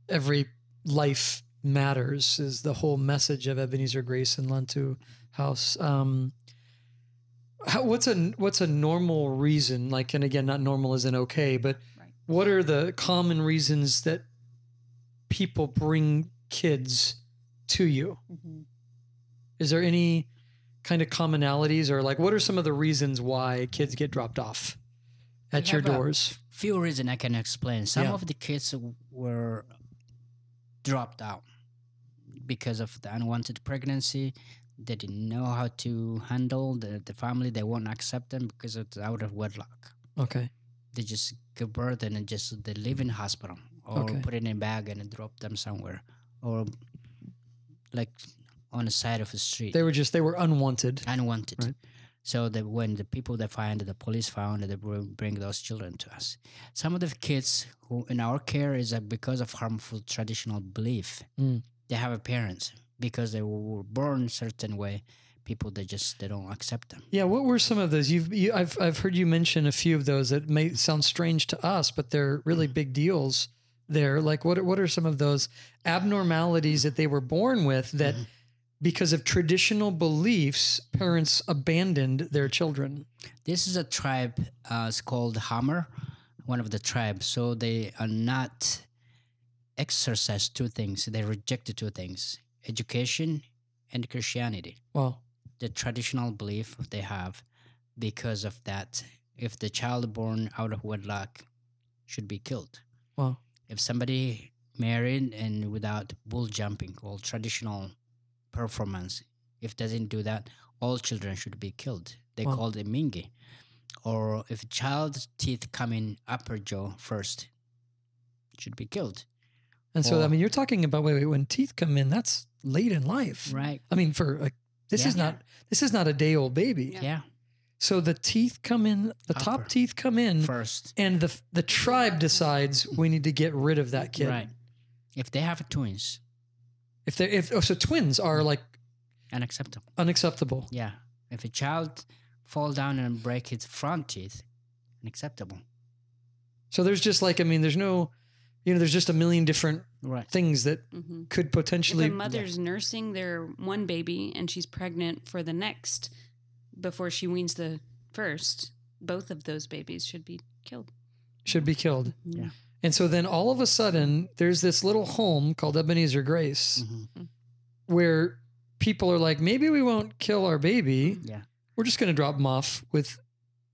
every life matters is the whole message of Ebenezer Grace and Lantu House. Um, how, what's a what's a normal reason? Like, and again, not normal isn't okay, but Right. what are the common reasons that people bring kids to you? Mhm. Is there any kind of commonalities, or like, what are some of the reasons why kids get dropped off at We your doors? few reasons I can explain. Some Yeah. of the kids were dropped out because of the unwanted pregnancy. They didn't know how to handle the, the family. They won't accept them because it's out of wedlock. Okay. They just give birth and then just they live in hospital or Okay. put it in a bag and drop them somewhere or like on the side of the street. They were just they were unwanted. unwanted. Right. So that when the people that find the police found, they bring those children to us. Some of the kids who in our care is that because of harmful traditional belief, Mm. they have a parents because they were born certain way. People they just they don't accept them. Yeah, what were some of those? You've you, I've I've heard you mention a few of those that may sound strange to us, but they're really big deals there. Like what what are some of those abnormalities that they were born with that because of traditional beliefs parents abandoned their children? This is a tribe. Uh, it's called Hamer, one of the tribes. So they are not exercise two things. They rejected two things: education and Christianity. Well, the traditional belief they have because of that if the child born out of wedlock should be killed well, if somebody married and without bull jumping or traditional performance if doesn't do that all children should be killed they Wow. call it mingi or if a child's teeth come in upper jaw first should be killed and so I mean, you're talking about wait, wait, when teeth come in, that's late in life. right I mean, for like this is not this is not a day old baby. Yeah. yeah, So the teeth come in, the top teeth come in, first and the the tribe decides we need to get rid of that kid. right if they have twins If they if oh, so twins are like unacceptable unacceptable. Yeah. If a child fall down and break his front teeth, unacceptable. So there's just like I mean, there's no, you know, there's just a million different Right. things that Mhm. could If potentially. a mother's nursing their one baby and she's pregnant for the next before she weans the first, both of those babies should be killed. should be killed. Yeah. And so then all of a sudden, there's this little home called Ebenezer Grace Mhm. where people are like, maybe we won't kill our baby. Yeah. We're just going to drop them off with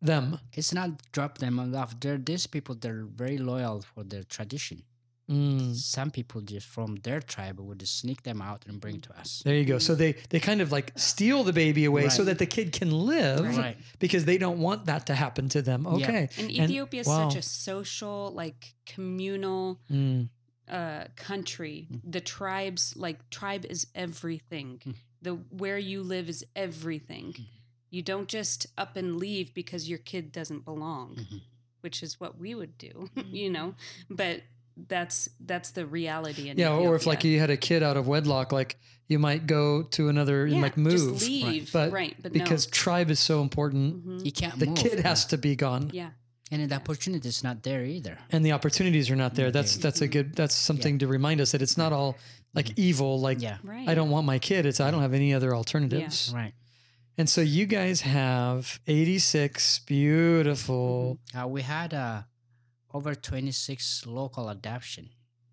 them. It's not drop them off. They're these people they're very loyal for their tradition. Mm. Some people just from their tribe would just sneak them out and bring to us. There you go. So they they kind of like steal the baby away so that the kid can live Right. because they don't want that to happen to them. Okay. And And- Ethiopia is wow. such a social, like communal Mm. uh, country. The tribes, like tribe is everything. Mm. The where you live is everything. You don't just up and leave because your kid doesn't belong, Mhm. which is what we would do, you know. But that's that's the reality. In Yeah, or if like you had a kid out of wedlock, like you might go to another, you Yeah, might move. just leave, But right? But because no. tribe is so important, Mhm. You can't the move. kid has to be gone. yeah, and the opportunity is not there either. And the opportunities are not there. Not That's there. that's a good that's something to remind us that it's not all like evil, like Yeah. right. I don't want my kid. It's I don't have any other alternatives. Right. And so you guys have 86 beautiful Uh, we had uh, over 26 local adoption.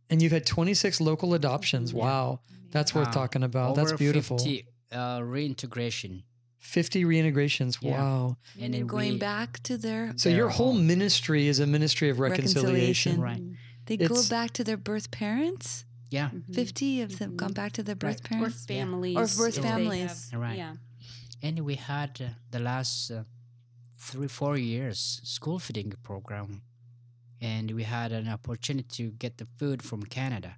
and you've had 26 local adoptions. Yeah. Wow. That's worth Wow. talking about. That's beautiful. 50 uh, reintegration. 50 reintegrations. Yeah. Wow. And then going we- back to their So Their your whole home. ministry is a ministry of reconciliation. Reconciliation. Right. they go back to their birth parents. Yeah. Mhm. 50 of them gone back to their birth Right. or parents. families Or birth if families. have- Right. Yeah. And we had uh, the last uh, three, four years school feeding program. And we had an opportunity to get the food from Canada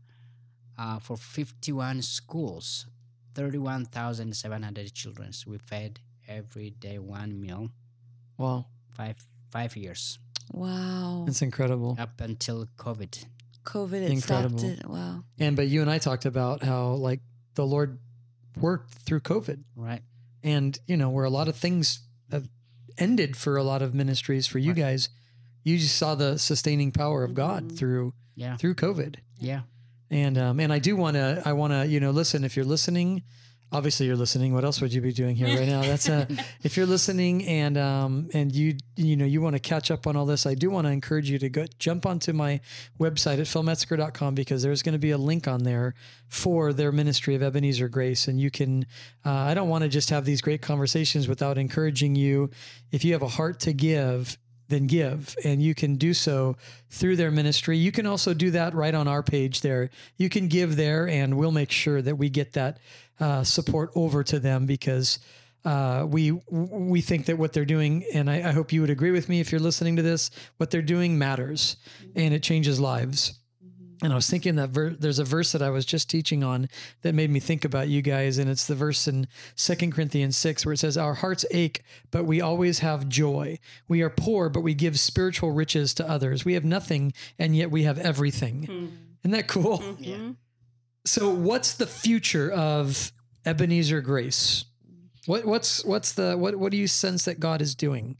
uh, for 51 schools, 31,700 children. So we fed every day one meal, Wow. five five years Wow. It's incredible. up until COVID. COVID, it Incredible. stopped it. Wow. And but you and I talked about how like the Lord worked through COVID. Right. And, you know, where a lot of things have ended for a lot of ministries for you Right. guys, you just saw the sustaining power of God Mhm. through Yeah. through COVID. Yeah. And um, and I do want to I want to you know listen if you're listening, obviously you're listening. What else would you be doing here right now? That's a if you're listening and um and you you know you want to catch up on all this, I do want to encourage you to go jump onto my website at philmetzger.com because there's going to be a link on there for their ministry of Ebenezer Grace, and you can. Uh, I don't want to just have these great conversations without encouraging you. If you have a heart to give, then give. And you can do so through their ministry. You can also do that right on our page there. You can give there, and we'll make sure that we get that uh, support over to them because. Uh, we we think that what they're doing, and I, I hope you would agree with me if you're listening to this. What they're doing matters, and it changes lives. And I was thinking that ver- there's a verse that I was just teaching on that made me think about you guys. And it's the verse in Second Corinthians 6 where it says, Our hearts ache, but we always have joy. We are poor, but we give spiritual riches to others. We have nothing, and yet we have everything. Isn't that cool? Mhm. So, what's the future of Ebenezer Grace? What, what's what's the what what do you sense that God is doing?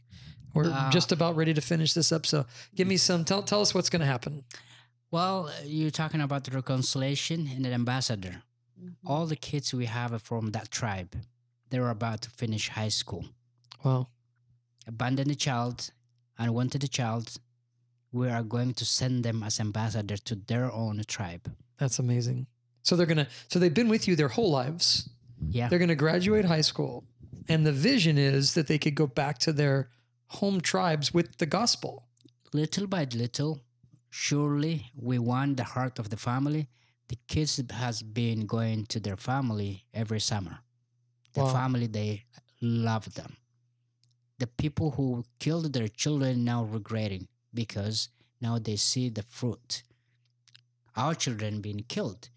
We're Uh, just about ready to finish this up, so give me some. Tell tell us what's going to happen. Well, you're talking about the reconciliation and an ambassador. Mm-hmm. All the kids we have from that tribe, they're about to finish high school. Wow, Abandon the child, unwanted the child. We are going to send them as ambassador to their own tribe. that's amazing. So they're gonna. So they've been with you their whole lives. Yeah. They're gonna graduate high school, and the vision is that they could go back to their home tribes with the gospel. little by little, surely we won the heart of the family. The kids has been going to their family every summer. The Wow. family they love them. The people who killed their children now regretting because now they see the fruit. Our children being killed.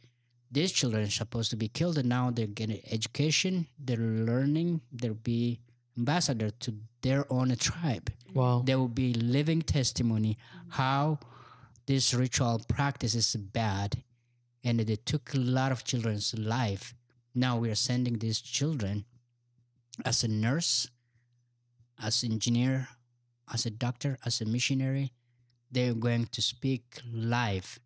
These children are supposed to be killed and now they're getting education, they're learning, they'll be ambassador to their own tribe Wow. there will be living testimony how this ritual practice is bad and that it took a lot of children's life. Now we are sending these children as a nurse as engineer as a doctor as a missionary. They're going to speak live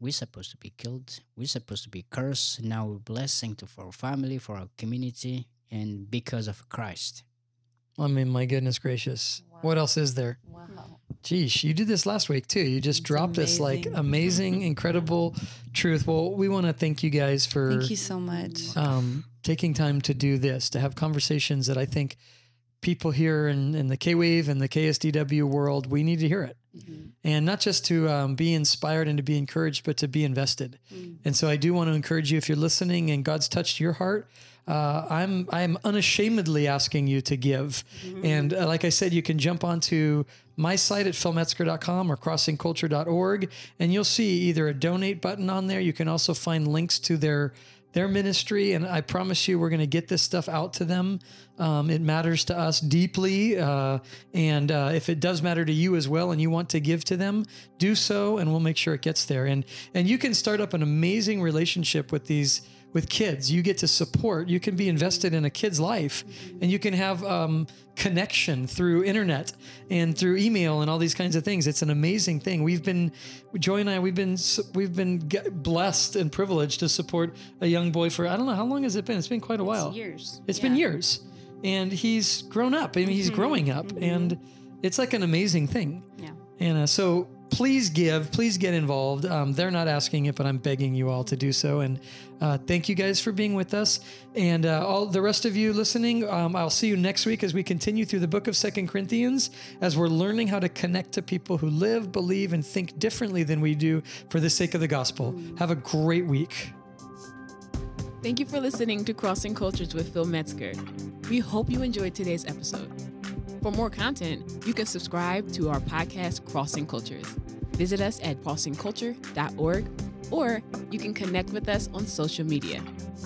we're supposed to be killed. We're supposed to be cursed. Now we're blessing to for our family for our community and because of christ. I mean, my goodness gracious. What else is there? Wow. Geesh, you did this last week too. You just It's dropped this like amazing. amazing, incredible truth. Well, we want to thank you guys for Thank you so much. um, taking time to do this, to have conversations that I think people here in, in the K Wave and the KSDW world, we need to hear it. And not just to um, be inspired and to be encouraged, but to be invested. And so I do want to encourage you if you're listening and God's touched your heart. Uh, I'm I'm unashamedly asking you to give, and uh, like I said, you can jump onto my site at philmetzger.com or crossingculture.org, and you'll see either a donate button on there. You can also find links to their their ministry, and I promise you, we're going to get this stuff out to them. Um, it matters to us deeply, uh, and uh, if it does matter to you as well, and you want to give to them, do so, and we'll make sure it gets there. And and you can start up an amazing relationship with these with kids. You get to support. You can be invested in a kid's life, and you can have um, connection through internet and through email and all these kinds of things. It's an amazing thing. We've been Joy and I. We've been we've been blessed and privileged to support a young boy for I don't know how long has it been. It's been quite a while. years. It's been years, and he's grown up. I mean, he's growing up, and it's like an amazing thing. Yeah. And uh, so please give, please get involved. Um, they're not asking it, but I'm begging you all to do so. And uh, thank you guys for being with us. And uh, all the rest of you listening, um, I'll see you next week as we continue through the book of Second Corinthians, as we're learning how to connect to people who live, believe, and think differently than we do for the sake of the gospel. Have a great week. Thank you for listening to Crossing Cultures with Phil Metzger. We hope you enjoyed today's episode. For more content, you can subscribe to our podcast, Crossing Cultures. Visit us at crossingculture.org or you can connect with us on social media.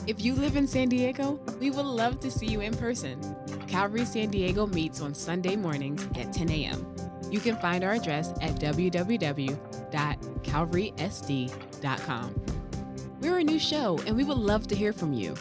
If you live in San Diego, we would love to see you in person. Calvary San Diego meets on Sunday mornings at 10 a.m. You can find our address at www.calvarysd.com. We're a new show and we would love to hear from you.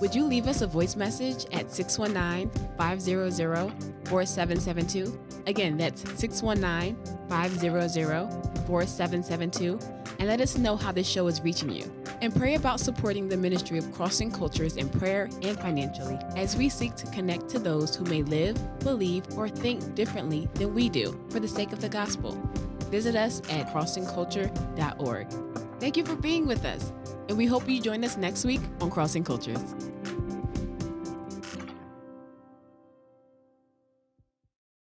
Would you leave us a voice message at 619 500 4772? Again, that's 619 500 4772 and let us know how this show is reaching you. And pray about supporting the ministry of Crossing Cultures in prayer and financially as we seek to connect to those who may live, believe, or think differently than we do for the sake of the gospel. Visit us at crossingculture.org. Thank you for being with us, and we hope you join us next week on Crossing Cultures.